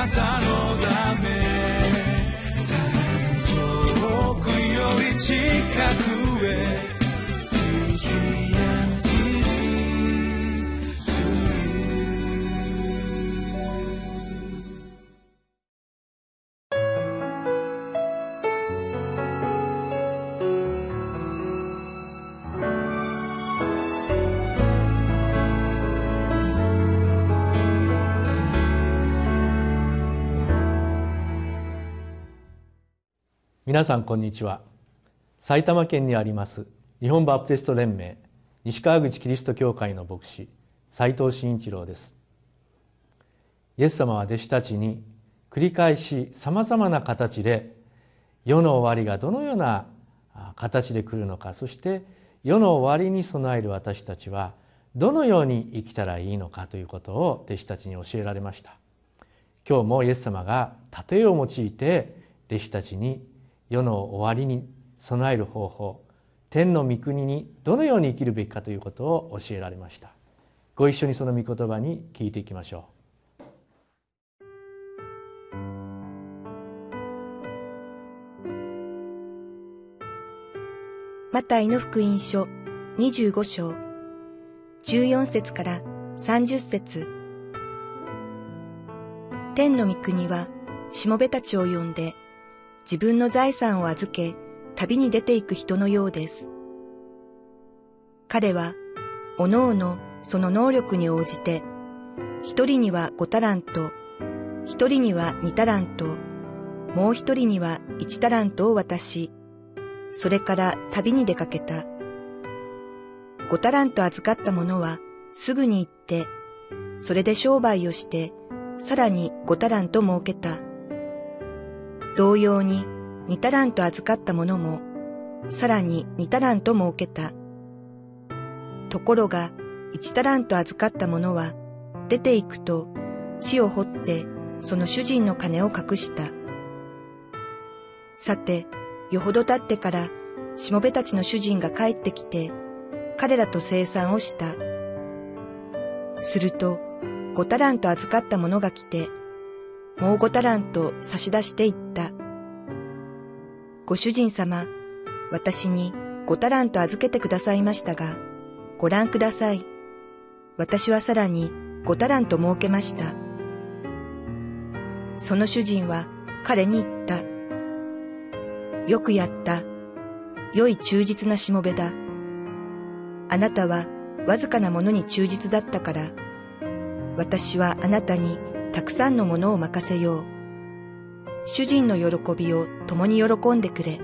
なたのため。遠くより近く。皆さんこんにちは。埼玉県にあります日本バプテスト連盟西川口キリスト教会の牧師斉藤真一郎です。イエス様は弟子たちに繰り返しさまざまな形で世の終わりがどのような形で来るのかそして世の終わりに備える私たちはどのように生きたらいいのかということを弟子たちに教えられました。今日もイエス様が例えを用いて弟子たちに世の終わりに備える方法天の御国にどのように生きるべきかということを教えられました。ご一緒にその御言葉に聞いていきましょう。マタイの福音書25章。14節から30節。天の御国はしもべたちを呼んで自分の財産を預け、旅に出ていく人のようです。彼は、おのおのその能力に応じて、一人には五タラント、一人には二タラント、もう一人には一タラントを渡し、それから旅に出かけた。五タラント預かった者はすぐに行って、それで商売をして、さらに五タラント儲けた。同様に二タラント預かった者も、さらに二タラント儲けた。ところが、一タラント預かった者は、出て行くと、地を掘って、その主人の金を隠した。さて、よほど経ってから、しもべたちの主人が帰ってきて、彼らと生産をした。すると、五タラント預かった者が来て、もう五タラント差し出していった。ご主人様、私に五タラント預けてくださいましたが、ご覧ください。私はさらに五タラント儲けました。その主人は彼に言った。よくやった。良い忠実なしもべだ。あなたはわずかなものに忠実だったから、私はあなたにたくさんのものを任せよう。主人の喜びを共に喜んでくれ。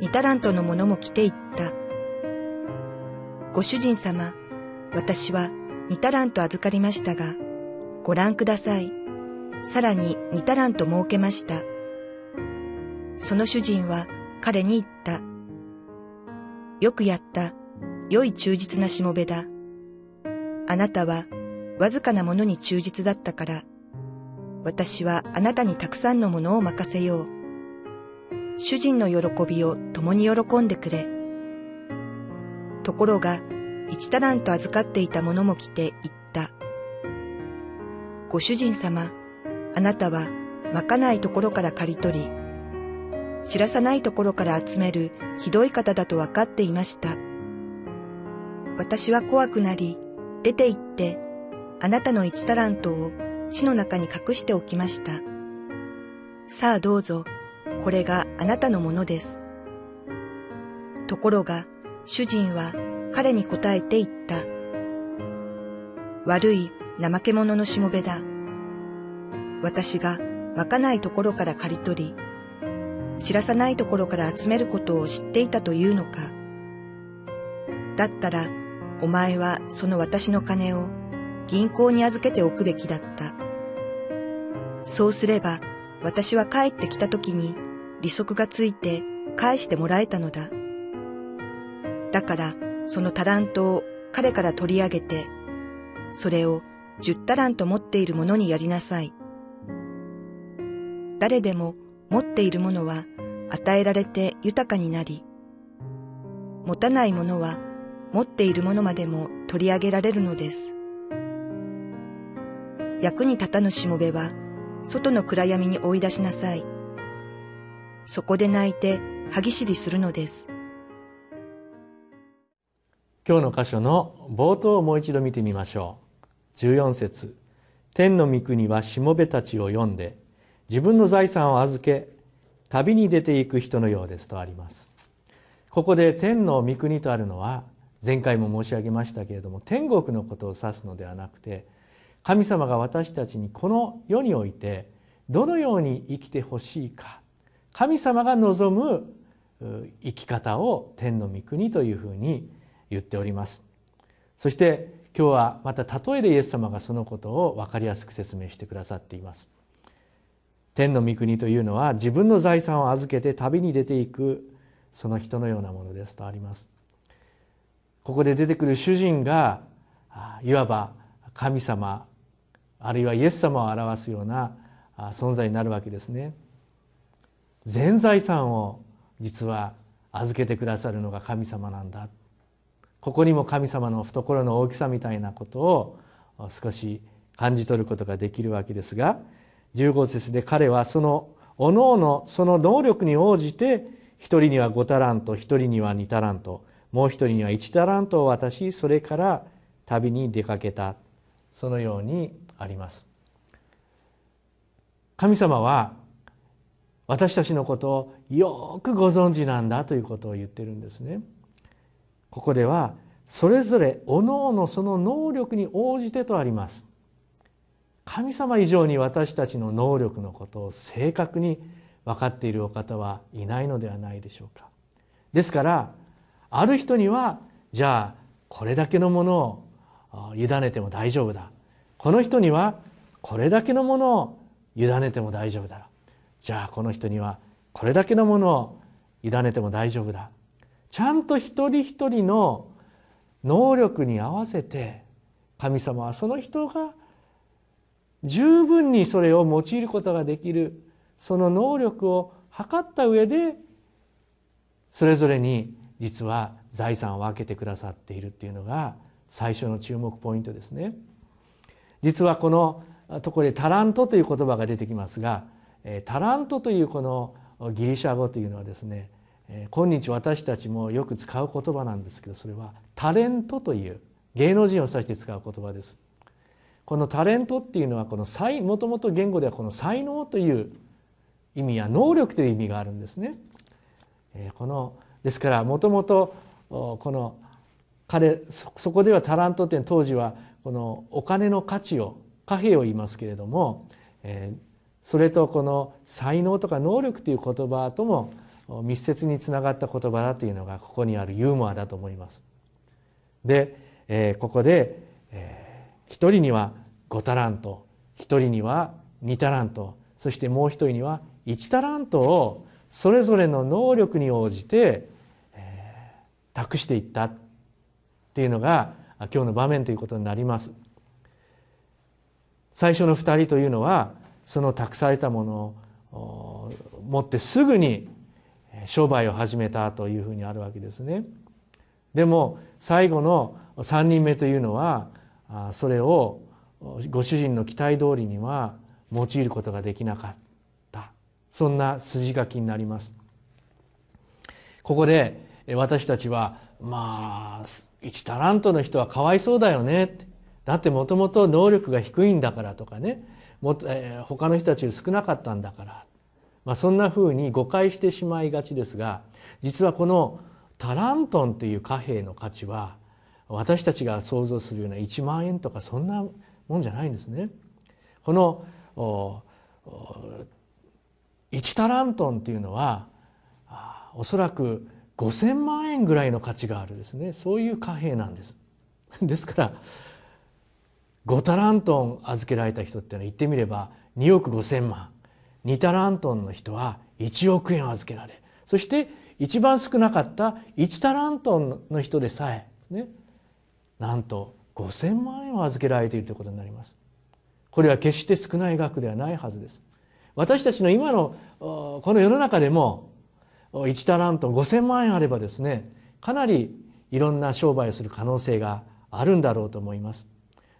二タラントのものも来ていった。ご主人様、私は二タラント預かりましたが、ご覧ください。さらに二タラント設けました。その主人は彼に言った。よくやった。良い忠実なしもべだ。あなたはわずかなものに忠実だったから、私はあなたにたくさんのものを任せよう。主人の喜びを共に喜んでくれ。ところが、一タラント預かっていた者も来て言った。ご主人様、あなたはまかないところから刈り取り、散らさないところから集めるひどい方だと分かっていました。私は怖くなり、出て行ってあなたの一タラントを地の中に隠しておきました。さあどうぞ、これがあなたのものです。ところが、主人は彼に答えて言った。悪い怠け者のしもべだ。私がまかないところから刈り取り、散らさないところから集めることを知っていたというのか。だったら、お前はその私の金を銀行に預けておくべきだった。そうすれば、私は帰ってきた時に利息がついて返してもらえたのだ。だから、そのタラントを彼から取り上げて、それを十タラント持っている者にやりなさい。誰でも持っているものは与えられて豊かになり、持たないものは持っているものまでも取り上げられるのです。役に立たぬしもべは、外の暗闇に追い出しなさい。そこで泣いて歯ぎしりするのです。今日の箇所の冒頭をもう一度見てみましょう。14節天の御国はしもべたちを読んで、自分の財産を預け、旅に出ていく人のようですとあります。ここで天の御国とあるのは、前回も申し上げましたけれども、天国のことを指すのではなくて、神様が私たちにこの世においてどのように生きてほしいか。神様が望む生き方を天の御国というふうに言っております。そして今日はまた例えでイエス様がそのことを分かりやすく説明してくださっています。天の御国というのは自分の財産を預けて旅に出ていくその人のようなものですとあります。ここで出てくる主人がいわば神様あるいはイエス様を表すような存在になるわけですね。全財産を実は預けてくださるのが神様なんだ。ここにも神様の懐の大きさみたいなことを少し感じ取ることができるわけですが15節で彼はそのおのおのその能力に応じて一人には5タラント一人には2タラントもう一人には1タラントを渡しそれから旅に出かけた。そのようにあります。神様は私たちのことをよくご存知なんだということを言ってるんですね。ここではそれぞれおのおのその能力に応じてとあります。神様以上に私たちの能力のことを正確に分かっているお方はいないのではないでしょうか。ですからある人にはじゃあこれだけのものを委ねても大丈夫だ。この人にはこれだけのものを委ねても大丈夫だじゃあこの人にはこれだけのものを委ねても大丈夫だ。ちゃんと一人一人の能力に合わせて神様はその人が十分にそれを用いることができる。その能力を測った上でそれぞれに実は財産を分けてくださっているっていうのが最初の注目ポイントですね。実はこのところでタラントという言葉が出てきますがタラントというこのギリシャ語というのはですね今日私たちもよく使う言葉なんですけどそれはタレントという芸能人を指して使う言葉です。このタレントっていうのはこの才もともと言語ではこの才能という意味や能力という意味があるんですね。このですからもともとこの彼そこではタラントって当時はこのお金の価値を貨幣を言いますけれども、えー、それとこの才能とか能力という言葉とも密接につながった言葉だというのがここにあるユーモアだと思います。で、えー、ここで、えー、一人には5タラント一人には2タラントそしてもう一人には1タラントをそれぞれの能力に応じて、えー、託していったっていうのが今日の場面ということになります。最初の2人というのはその託されたものを持ってすぐに商売を始めたというふうにあるわけですね。でも最後の3人目というのはそれをご主人の期待通りには用いることができなかった。そんな筋書きになります。ここで私たちはまあ1タラントの人はかわいそうだよね。だってもともと能力が低いんだからとかね。も、えー、他の人たちより少なかったんだから、まあ、そんなふうに誤解してしまいがちですが実はこのタラントンという貨幣の価値は私たちが想像するような1万円とかそんなもんじゃないんですね。この1タラントンというのはおそらく5,000万円ぐらいの価値があるですねそういう貨幣なんです。ですから5タラントン預けられた人っていうのは言ってみれば2億5,000万2タラントンの人は1億円預けられそして一番少なかった1タラントンの人でさえねなんと5,000万円を預けられているということになります。これは決して少ない額ではないはずです。私たちの今のこの世の中でも1タラント5,000万円あればですねかなりいろんな商売をする可能性があるんだろうと思います。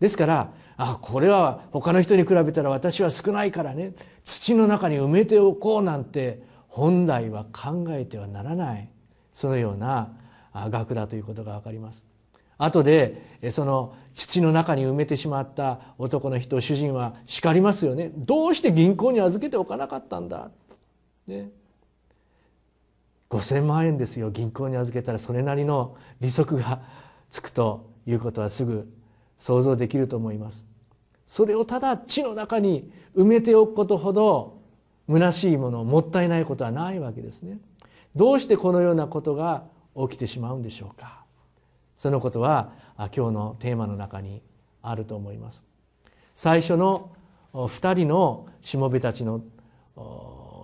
ですからあこれは他の人に比べたら私は少ないからね土の中に埋めておこうなんて本来は考えてはならないそのような額だということが分かります。後でその土の中に埋めてしまった男の人主人は叱りますよねどうして銀行に預けておかなかったんだ、ね、5,000万円ですよ銀行に預けたらそれなりの利息がつくということはすぐ想像できると思います。それをただ地の中に埋めておくことほど虚しいものもったいないことはないわけですね。どうしてこのようなことが起きてしまうんでしょうか。そのことは今日のテーマの中にあると思います。最初の2人のしもべたちの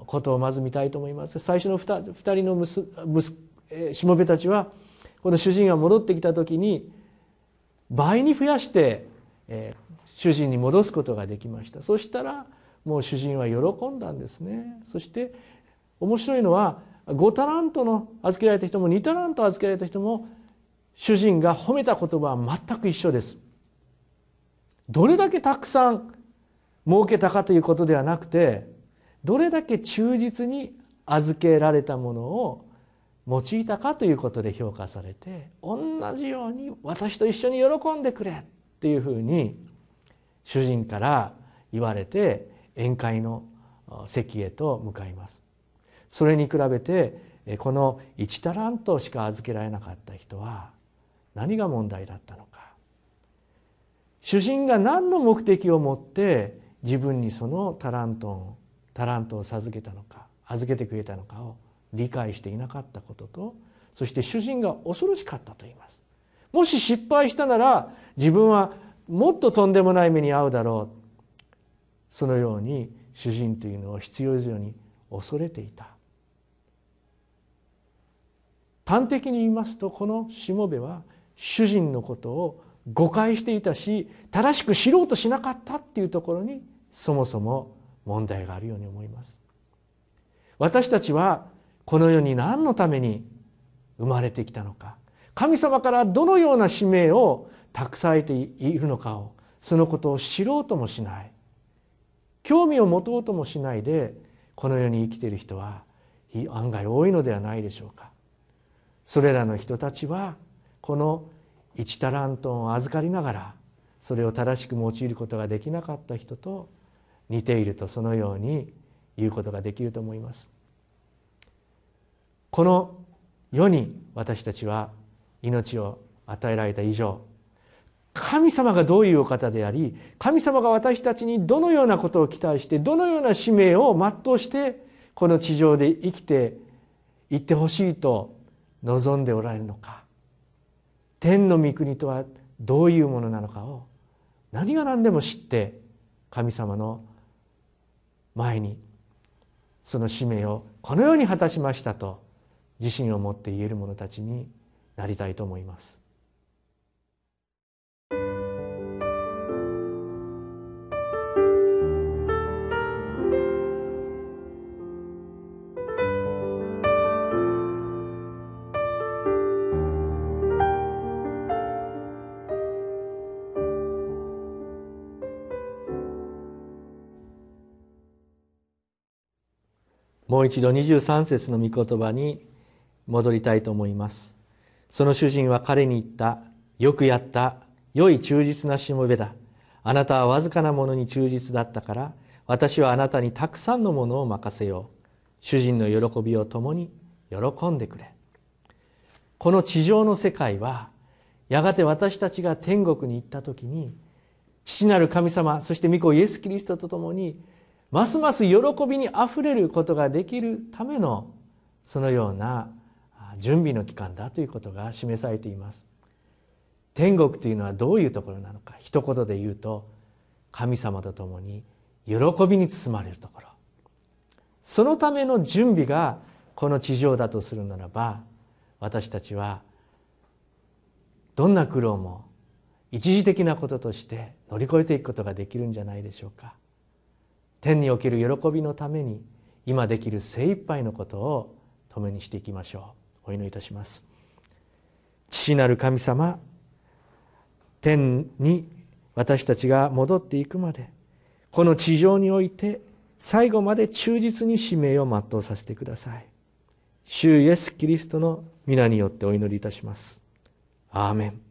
ことをまず見たいと思います。最初の 2, 2人の息しもべたちはこの主人が戻ってきた時に倍に増やして、え主人に戻すことができました。そしたらもう主人は喜んだんですね。そして面白いのは5タラントの預けられた人も2タラント預けられた人も主人が褒めた言葉は全く一緒です。どれだけたくさん儲けたかということではなくてどれだけ忠実に預けられたものを用いたかということで評価されて同じように私と一緒に喜んでくれっていうふうに主人から言われて宴会の席へと向かいます。それに比べてこの1タラントしか預けられなかった人は何が問題だったのか。主人が何の目的を持って自分にそのタラントをタラントを授けたのか預けてくれたのかを理解していなかったこととそして主人が恐ろしかったと言います。もし失敗したなら自分はもっととんでもない目に遭うだろう。そのように主人というのを必要以上に恐れていた。端的に言いますとこのしもべは主人のことを誤解していたし正しく知ろうとしなかったっていうところにそもそも問題があるように思います。私たちはこの世に何のために生まれてきたのか。神様からどのような使命を託されているのかをそのことを知ろうともしない。興味を持とうともしないでこの世に生きている人は案外多いのではないでしょうか。それらの人たちはこの一タラントンを預かりながらそれを正しく用いることができなかった人と似ているとそのように言うことができると思います。この世に私たちは命を与えられた以上神様がどういうお方であり神様が私たちにどのようなことを期待してどのような使命を全うしてこの地上で生きていってほしいと望んでおられるのか天の御国とはどういうものなのかを何が何でも知って神様の前にその使命をこのように果たしましたと自信を持って言える者たちになりたいと思います。もう一度23節の御言葉に戻りたいと思います。その主人は彼に言った。よくやった。良い忠実なしもべだ。あなたはわずかなものに忠実だったから。私はあなたにたくさんのものを任せよう。主人の喜びを共に喜んでくれ。この地上の世界はやがて私たちが天国に行った時に父なる神様そして御子イエス・キリストと共にますます喜びにあふれることができるためのそのような準備の期間だということが示されています。天国というのはどういうところなのか。一言で言うと神様と共に喜びに包まれるところ。そのための準備がこの地上だとするならば私たちはどんな苦労も一時的なこととして乗り越えていくことができるんじゃないでしょうか。天における喜びのために今できる精一杯のことを共にしていきましょう。お祈りいたします。父なる神様天に私たちが戻っていくまでこの地上において最後まで忠実に使命を全うさせてください。主イエス・キリストの皆によってお祈りいたします。アーメン。